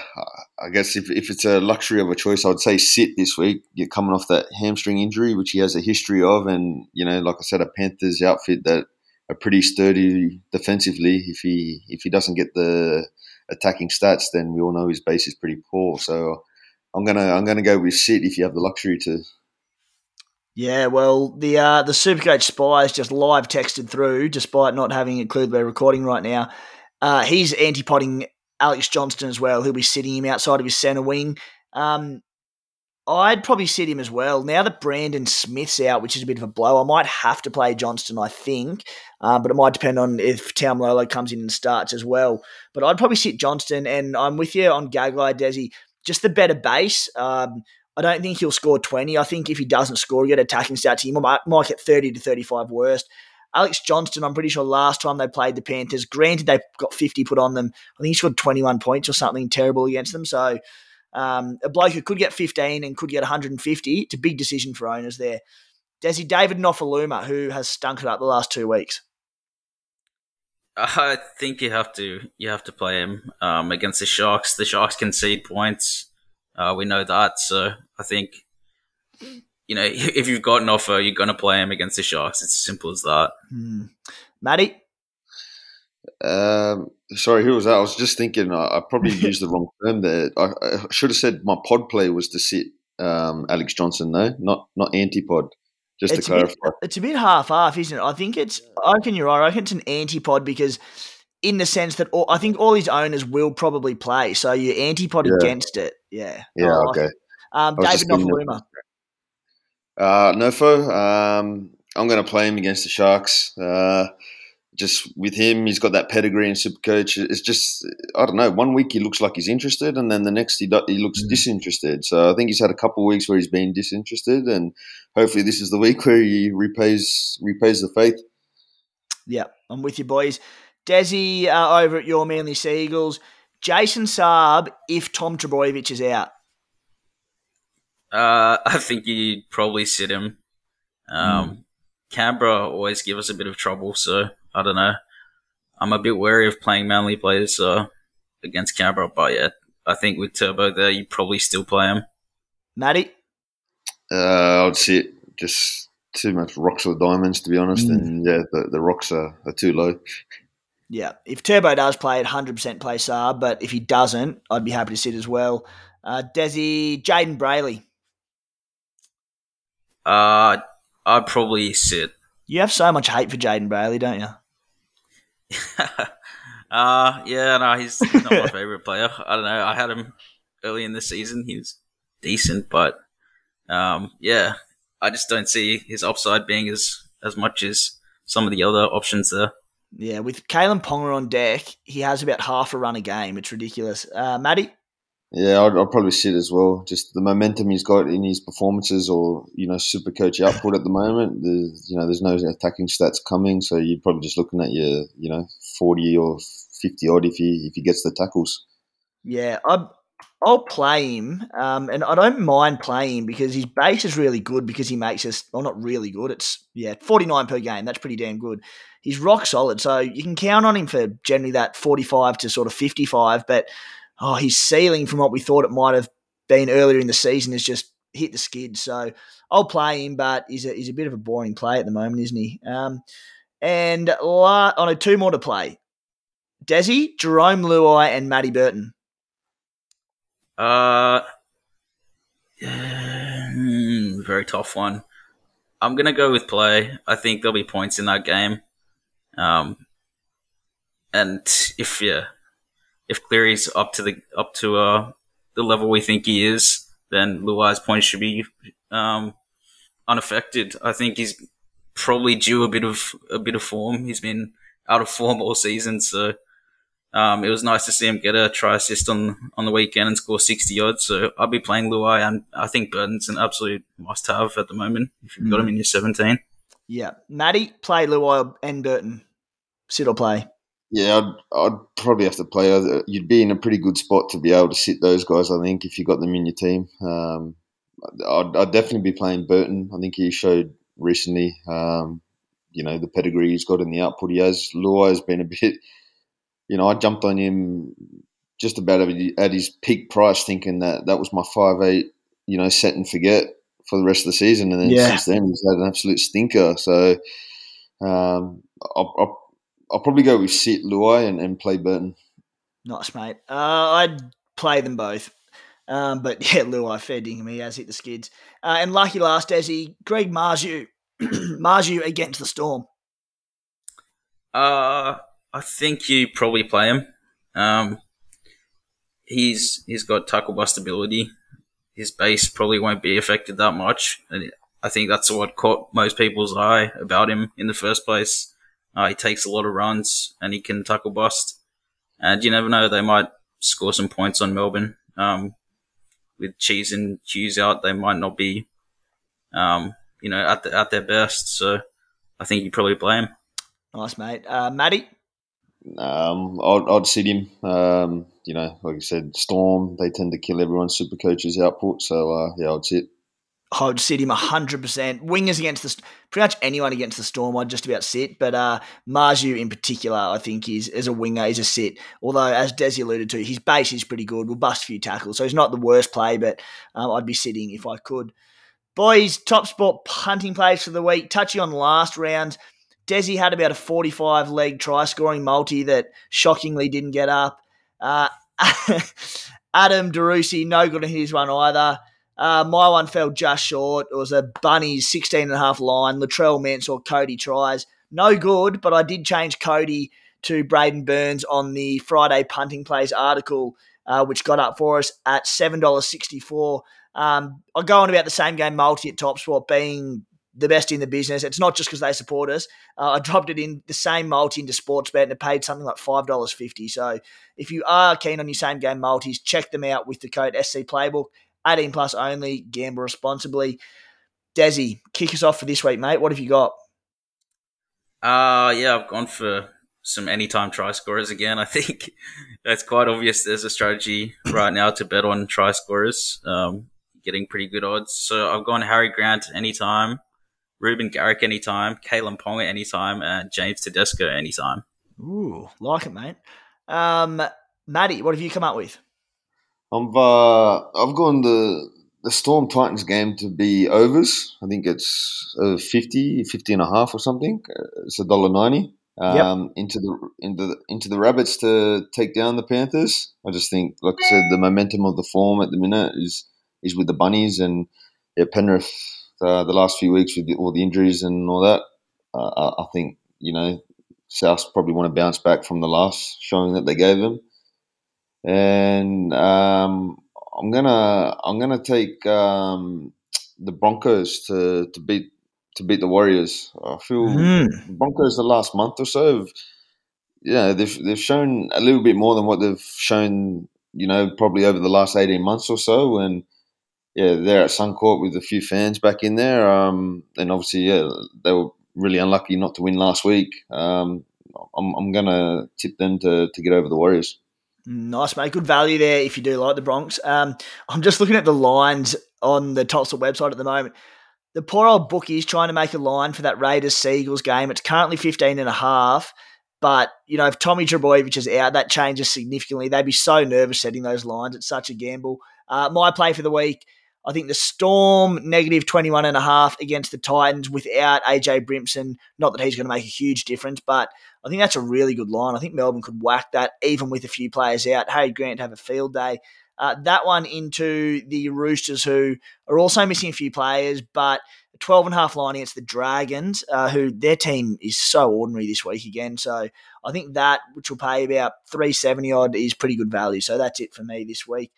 I guess if, if it's a luxury of a choice, I'd say sit this week. You're coming off that hamstring injury, which he has a history of, and you know, like I said, a Panthers outfit that are pretty sturdy defensively. If he if he doesn't get the attacking stats, then we all know his base is pretty poor. So I'm gonna I'm gonna go with sit if you have the luxury to. Yeah, well, the uh, the Supercoach Spies just live texted through, despite not having a clue we're recording right now. Uh, he's anti-potting Alex Johnston as well. He'll be sitting him outside of his centre wing. Um, I'd probably sit him as well. Now that Brandon Smith's out, which is a bit of a blow, I might have to play Johnston, I think. Uh, but it might depend on if Taumalolo comes in and starts as well. But I'd probably sit Johnston, and I'm with you on Gagai, Desi. Just the better base. Um, I don't think he'll score 20. I think if he doesn't score, you get attacking stats, he might, might get 30 to 35 worst. Alex Johnston, I'm pretty sure last time they played the Panthers, granted they got 50 put on them. I think he scored 21 points or something terrible against them. So um, a bloke who could get 15 and could get 150, it's a big decision for owners there. Desi David Nofoaluma, who has stunk it up the last two weeks. I think you have to you have to play him um, against the Sharks. The Sharks concede points. Uh, we know that, so I think you know if you've got an offer, you're going to play him against the Sharks. It's as simple as that. Hmm. Matty, Um, sorry, who was that? I was just thinking. I, I probably used the wrong term there. I, I should have said my pod play was to sit um, Alex Johnston, though, not not anti-pod. Just it's to a, clarify. bit, it's a bit half-half, isn't it? I think it's. I reckon you're right. I reckon it's an antipod because, in the sense that all, I think all his owners will probably play, so you're antipod Yeah. against it. Yeah. Yeah, I like okay. Um, David just thinking of- Nofoaluma. Uh, Nofo, um, I'm going to play him against the Sharks. Uh, just with him, he's got that pedigree in Supercoach. It's just, I don't know. One week he looks like he's interested, and then the next he, do, he looks Mm. disinterested. So I think he's had a couple of weeks where he's been disinterested, and hopefully this is the week where he repays repays the faith. Yeah, I'm with you, boys. Desi uh, over at your Manly Seagulls. Jason Saab, if Tom Trbojevic is out. Uh, I think you'd probably sit him. Um, Canberra always give us a bit of trouble, so I don't know. I'm a bit wary of playing Manly players uh, against Canberra, but yeah, I think with Turbo there, you probably still play him. Matty? Uh, I'd sit just too much rocks or diamonds, to be honest. Mm. And yeah, the, the rocks are, are too low. Yeah, if Turbo does play it, 100% play Saab, but if he doesn't, I'd be happy to sit as well. Uh, Desi, Jayden Brailey. Uh, I'd probably sit. You have so much hate for Jayden Brailey, don't you? uh, yeah, no, he's, not my favorite player. I don't know. I had him early in the season. He was decent, but um, yeah, I just don't see his upside being as as much as some of the other options there. Yeah, with Kalyn Ponga on deck, he has about half a run a game. It's ridiculous. Uh, Matty? Yeah, I'd, I'd probably sit as well. Just the momentum he's got in his performances, or you know, super coach output at the moment. There's you know, there's no attacking stats coming, so you're probably just looking at your you know, forty or fifty odd if he if he gets the tackles. Yeah, i I'll play him, um, and I don't mind playing him because his base is really good because he makes us, well, not really good. It's, yeah, 49 per game. That's pretty damn good. He's rock solid, so you can count on him for generally that 45 to sort of 55, but oh, his ceiling from what we thought it might have been earlier in the season has just hit the skid. So I'll play him, but he's a, he's a bit of a boring play at the moment, isn't he? Um, and la- on a two more to play. Desi, Jarome Luai, and Matty Burton. Uh, very tough one. I'm gonna go with play. I think there'll be points in that game. Um, and if yeah, if Cleary's up to the up to uh the level we think he is, then Luai's points should be um unaffected. I think he's probably due a bit of a bit of form. He's been out of form all season, so um, it was nice to see him get a try assist on on the weekend and score 60 odds. So I'll be playing Luai, and I think Burton's an absolute must have at the moment if you've got him in your 17. Yeah. Matty, play Luai and Burton. Sit or play. Yeah, I'd, I'd probably have to play. other- You'd be in a pretty good spot to be able to sit those guys. I think if you got them in your team, um, I'd, I'd definitely be playing Burton. I think he showed recently, um, you know, the pedigree he's got and the output he has. Luai has been a bit, you know, I jumped on him just about at- at his peak price, thinking that that was my five eight, you know, set and forget for the rest of the season, and then Yeah. since then he's had an absolute stinker. So. Um, I'll, I'll I'll probably go with sit Luai and, and play Burton. Nice, mate. Uh, I'd play them both. Um, but yeah, Luai fair dinkum. He has hit the skids. Uh, and lucky last, Desi, Greg Marzhew. Marzhew against the Storm. Uh, I think you probably play him. Um, he's he's got tackle bust ability. His base probably won't be affected that much, and I think that's what caught most people's eye about him in the first place. Uh, he takes a lot of runs and he can tackle bust, and you never know they might score some points on Melbourne. Um, with Cheese and Hughes out, they might not be, um, you know, at the, at their best. So I think you probably play him. Nice, mate. Uh, Matty? Um, I'd, I'd sit him. Um, you know, like I said, Storm, they tend to kill everyone's super coaches output. So, uh, yeah, I'd sit. I would sit him 100%. Wingers against the pretty much anyone against the Storm, I'd just about sit. But uh, Marzhew in particular, I think is as a winger, is a sit. Although, as Desi alluded to, his base is pretty good. We'll bust a few tackles, so he's not the worst play, but um, I'd be sitting if I could. Boys, top sport punting plays for the week. Touching on last round, Desi had about a 45 leg try scoring multi that shockingly didn't get up. Uh, Adam DeRusi, no good in his one either. Uh, my one fell just short. It was a Bunnies 16 and a half line. Latrell Mansour, Cody tries. No good, but I did change Cody to Braidon Burns on the Friday punting plays article, uh, which got up for us at $7.64. Um, I go on about the same game multi at Top Sport being the best in the business. It's not just because they support us. Uh, I dropped it in the same multi into Sportsbet and it paid something like five dollars fifty. So if you are keen on your same game multis, check them out with the code SC Playbook. 18 plus only. Gamble responsibly. Desi, kick us off for this week, mate. What have you got? Uh yeah, I've gone for some anytime try scorers again. I think it's quite obvious there's a strategy right now to bet on try scorers, um, getting pretty good odds. So I've gone Harry Grant anytime, Ruben Garrick anytime, Kalyn Ponga anytime, and James Tedesco anytime. Ooh, like it, mate. Um, Matty, what have you come up with? I've uh, I've gone the the Storm Titans game to be overs. I think it's uh, 50, 50 and a half or something. It's a dollar ninety. Um, yep. into the into the into the rabbits to take down the Panthers. I just think, like I said, the momentum of the form at the minute is is with the bunnies and yeah, Penrith uh, the last few weeks with the, all the injuries and all that, uh, I think you know South probably want to bounce back from the last showing that they gave them, and um, I'm gonna I'm gonna take um, the Broncos to, to beat to beat the Warriors. I feel mm. Broncos the last month or so have yeah they've they've shown a little bit more than what they've shown you know probably over the last 18 months or so and yeah, they're at Suncorp with a few fans back in there. Um, and obviously, yeah, they were really unlucky not to win last week. Um, I'm, I'm going to tip them to, to get over the Warriors. Nice, mate. Good value there if you do like the Bronx. Um, I'm just looking at the lines on the Tulsa website at the moment. The poor old bookie is trying to make a line for that Raiders Seagulls game. It's currently 15 and a half. But, you know, if Tommy Trbojevic is out, that changes significantly. They'd be so nervous setting those lines. It's such a gamble. Uh, my play for the week – I think the Storm negative 21 and a half against the Titans without AJ Brimson. Not that he's going to make a huge difference, but I think that's a really good line. I think Melbourne could whack that even with a few players out. Harry Grant have a field day. Uh, that one into the Roosters, who are also missing a few players, but 12 and a half line against the Dragons, uh, who their team is so ordinary this week again. So I think that, which will pay about 370 odd, is pretty good value. So that's it for me this week.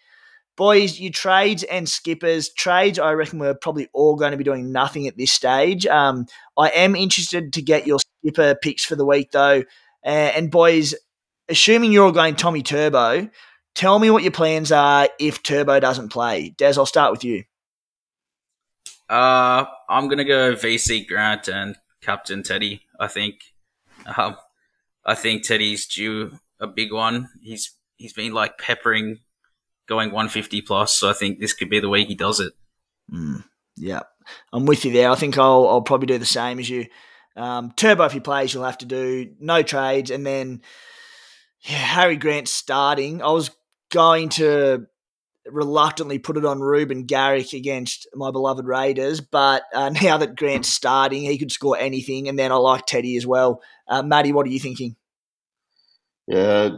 Boys, you trades and skippers. Trades, I reckon we're probably all going to be doing nothing at this stage. Um, I am interested to get your skipper picks for the week, though. Uh, and, boys, assuming you're all going Tommy Turbo, tell me what your plans are if Turbo doesn't play. Des, I'll start with you. Uh, I'm going to go VC Grant and Captain Teddy, I think. Um, I think Teddy's due a big one. He's He's been like peppering going 150 plus. So I think this could be the week he does it. Mm, yeah, I'm with you there. I think I'll, I'll probably do the same as you. Um, Turbo, if he plays, you'll have to do no trades. And then yeah, Harry Grant starting. I was going to reluctantly put it on Ruben Garrick against my beloved Raiders, but uh, now that Grant's starting, he could score anything. And then I like Teddy as well. Uh, Matty, what are you thinking? Yeah,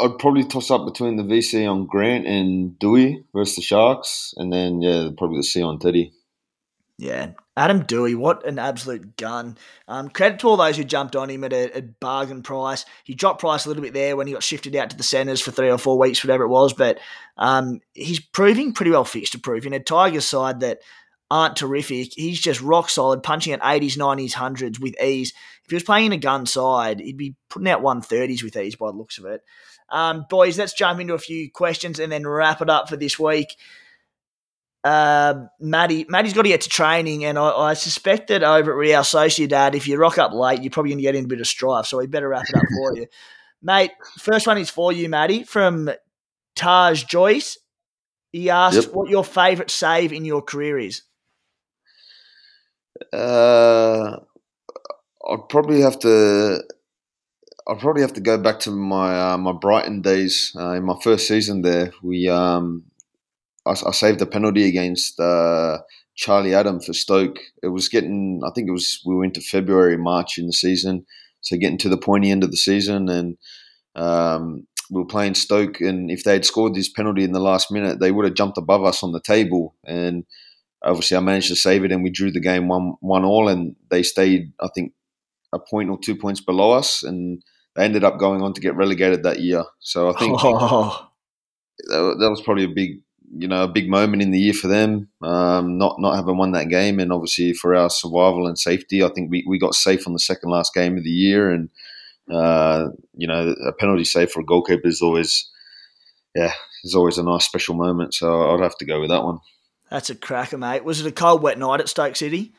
I'd probably toss up between the VC on Grant and Doueihi versus the Sharks, and then yeah, probably the C on Teddy. Yeah, Adam Doueihi, what an absolute gun! Um, credit to all those who jumped on him at a, a, bargain price. He dropped price a little bit there when he got shifted out to the centres for three or four weeks, whatever it was. But um, he's proving pretty well fixed to prove in a Tigers side that aren't terrific. He's just rock solid, punching at 80s, 90s, 100s with ease. If he was playing in a gun side, he'd be putting out 130s with ease by the looks of it. Um, boys, let's jump into a few questions and then wrap it up for this week. Uh, Matty, Matty's got to get to training, and I, I, suspect that over at Real Sociedad, if you rock up late, you're probably going to get in a bit of strife. So we better wrap it up for you, mate. First one is for you, Matty, from Taj Joyce. He asked yep. what your favourite save in your career is. Uh, I'd probably have to. I'd probably have to go back to my uh, my Brighton days uh, in my first season there. We um, I, I saved a penalty against uh, Charlie Adam for Stoke. It was getting, I think it was we were into February, March in the season, so getting to the pointy end of the season, and um, we were playing Stoke, and if they had scored this penalty in the last minute, they would have jumped above us on the table, and obviously I managed to save it, and we drew the game one one all, and they stayed, I think, a point or two points below us, and they ended up going on to get relegated that year. So I think oh. that, that was probably a big you know a big moment in the year for them. Um, not not having won that game, and obviously for our survival and safety, I think we, we got safe on the second last game of the year, and uh, you know a penalty save for a goalkeeper is always yeah is always a nice special moment. So I'd have to go with that one. That's a cracker, mate. Was it a cold, wet night at Stoke City?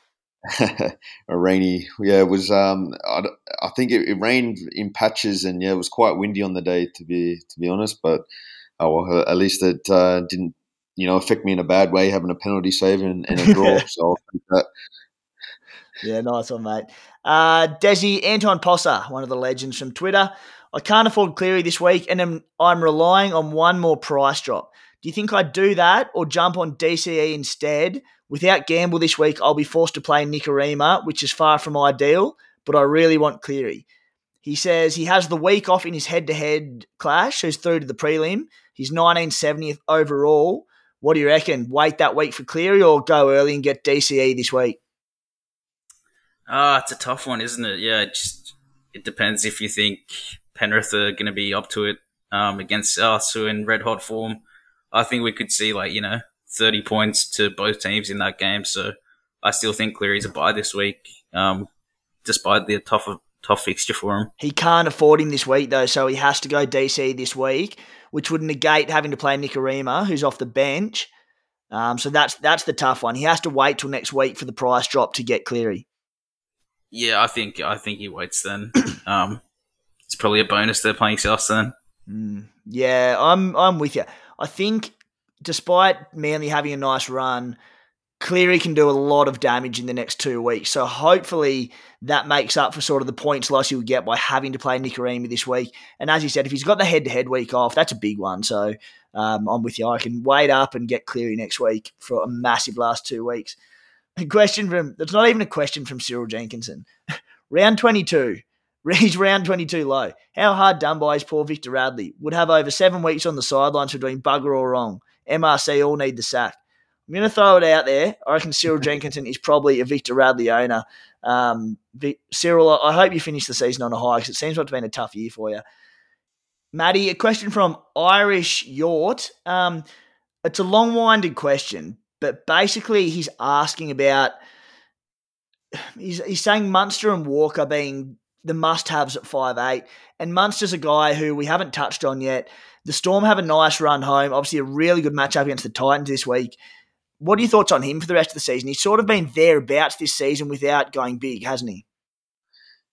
A rainy, yeah. It was. Um, I, I think it, it rained in patches, and yeah, it was quite windy on the day. To be to be honest, but oh well, at least it uh, didn't you know, affect me in a bad way, having a penalty save and, and a draw. so Yeah, nice one, mate. Uh, Desi, Anton Possa, one of the legends from Twitter. I can't afford Cleary this week, and I'm, I'm relying on one more price drop. Do you think I'd do that or jump on DCE instead? Without gamble this week, I'll be forced to play Nikorima, which is far from ideal, but I really want Cleary. He says he has the week off in his head to head clash, who's through to the prelim. He's 1970th overall, what do you reckon? Wait that week for Cleary or go early and get DCE this week? Ah, it's a tough one, isn't it? Yeah, it just it depends if you think Penrith are going to be up to it um, against us, who are in red hot form. I think we could see like you know thirty points to both teams in that game. So I still think Cleary's a buy this week, um, despite the tough tough fixture for him. He can't afford him this week though, so he has to go DC this week which would negate having to play Nikorima, who's off the bench. Um, so that's that's the tough one. He has to wait till next week for the price drop to get Cleary. Yeah, I think I think he waits then. um, it's probably a bonus they're playing South then. Mm, yeah, I'm I'm with you. I think despite Manly having a nice run, Cleary can do a lot of damage in the next two weeks. So hopefully that makes up for sort of the points loss he would get by having to play Nikorima this week. And as you said, if he's got the head to head week off, that's a big one. So um, I'm with you. I can wait up and get Cleary next week for a massive last two weeks. A question from, it's not even a question from Cyril Jenkinson. round 22. He's round 22 low. How hard done by is poor Victor Radley? Would have over seven weeks on the sidelines for doing bugger all wrong. MRC all need the sack. I'm going to throw it out there. I reckon Cyril Jenkinson is probably a Victor Radley owner. Um, Cyril, I hope you finish the season on a high because it seems like it's been a tough year for you. Matty, a question from Irish Yort. Um, it's a long winded question, but basically he's asking about. He's, he's saying Munster and Walker being the must haves at five eight, and Munster's a guy who we haven't touched on yet. The Storm have a nice run home. Obviously, a really good matchup against the Titans this week. What are your thoughts on him for the rest of the season? He's sort of been thereabouts this season without going big, hasn't he?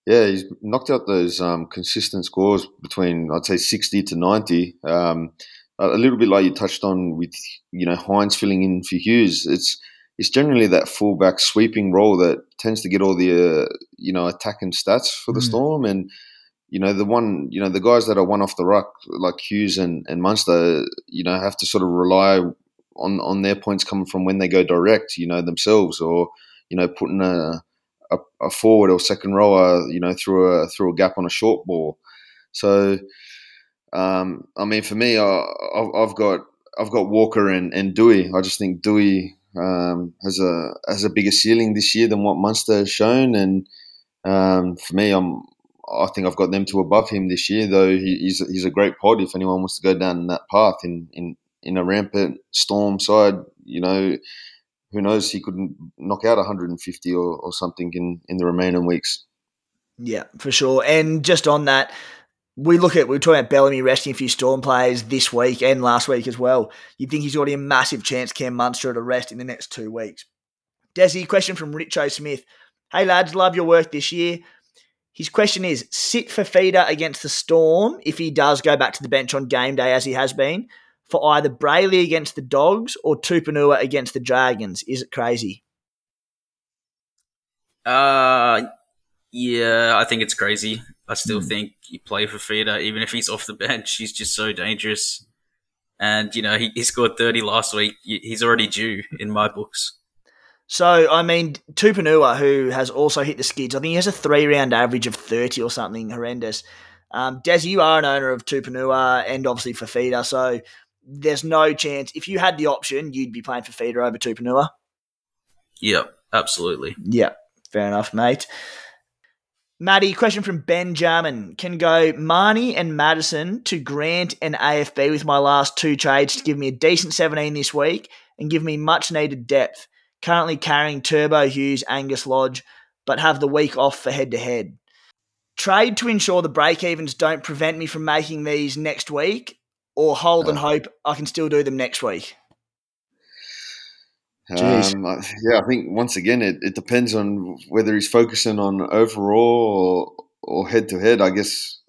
Yeah, he's knocked out those um, consistent scores between I'd say sixty to ninety. Um, a little bit like you touched on with you know Hynes filling in for Hughes. It's it's generally that fullback sweeping role that tends to get all the uh, you know attacking stats for the mm. Storm, and you know the one you know the guys that are one off the ruck like Hughes and, and Munster, you know have to sort of rely on on their points coming from when they go direct, you know, themselves, or you know, putting a a, a forward or second rower, you know, through a through a gap on a short ball. So, um, I mean, for me, I, have got I've got Walker and, and Doueihi. I just think Doueihi um, has a has a bigger ceiling this year than what Munster has shown, and um, for me, I'm I think I've got them to above him this year. Though he, he's he's a great pod if anyone wants to go down that path in in in a rampant storm side, you know, who knows? He could knock out 150 or, or something in, in the remaining weeks. Yeah, for sure. And just on that, we look at we are talking about Bellamy resting a few Storm players this week and last week as well. You'd think he's already a massive chance Cam Munster to rest in the next two weeks? Desi, question from Richo Smith. Hey lads, love your work this year. His question is: sit Fifita against the Storm if he does go back to the bench on game day as he has been for either Brailey against the Dogs or Tupouniua against the Dragons. Is it crazy? Uh, yeah, I think it's crazy. I still Hmm. think you play Fifita, even if he's off the bench. He's just so dangerous. And, you know, he, he scored 30 last week. He's already due in my books. So, I mean, Tupouniua, who has also hit the skids, I think he has a three round average of 30 or something horrendous. Um, Des, you are an owner of Tupouniua and obviously Fifita, so there's no chance. If you had the option, you'd be playing Fifita over Tupouniua. Yep, absolutely. Yeah, fair enough, mate. Matty, question from Benjamin. Can go Marnie and Madison to Grant and AFB with my last two trades to give me a decent 17 this week and give me much needed depth. Currently carrying Turbo Hughes, Angus Lodge, but have the week off for head to head. Trade to ensure the break evens don't prevent me from making these next week, or hold and oh. hope I can still do them next week. Um, yeah, I think once again it, it depends on whether he's focusing on overall or head to head. I guess.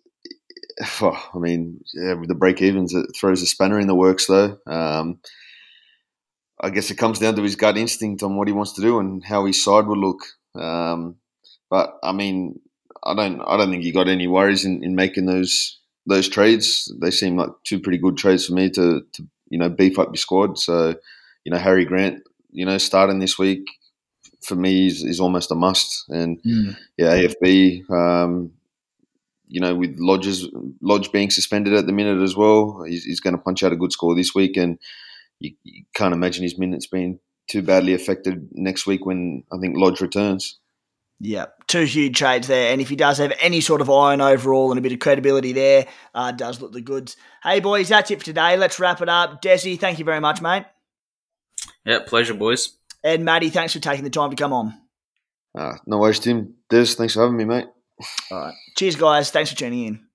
oh, I mean, yeah, with the break evens, it throws a spanner in the works, though. Um, I guess it comes down to his gut instinct on what he wants to do and how his side will look. Um, but I mean, I don't, I don't think you got any worries in, in making those those trades. They seem like two pretty good trades for me to, to you know beef up your squad. So, you know, Harry Grant, you know, starting this week for me is, is almost a must. And yeah, AFB, um, you know, with Lodges Lodge being suspended at the minute as well, he's, he's going to punch out a good score this week, and you, you can't imagine his minutes being too badly affected next week when I think Lodge returns. Yeah, two huge trades there. And if he does have any sort of iron overall and a bit of credibility there, uh, does look the goods. Hey, boys, that's it for today. Let's wrap it up. Desi, thank you very much, mate. Yeah, pleasure, boys. And Matty, thanks for taking the time to come on. Uh, no worries, Tim. Des, thanks for having me, mate. All right. Cheers, guys. Thanks for tuning in.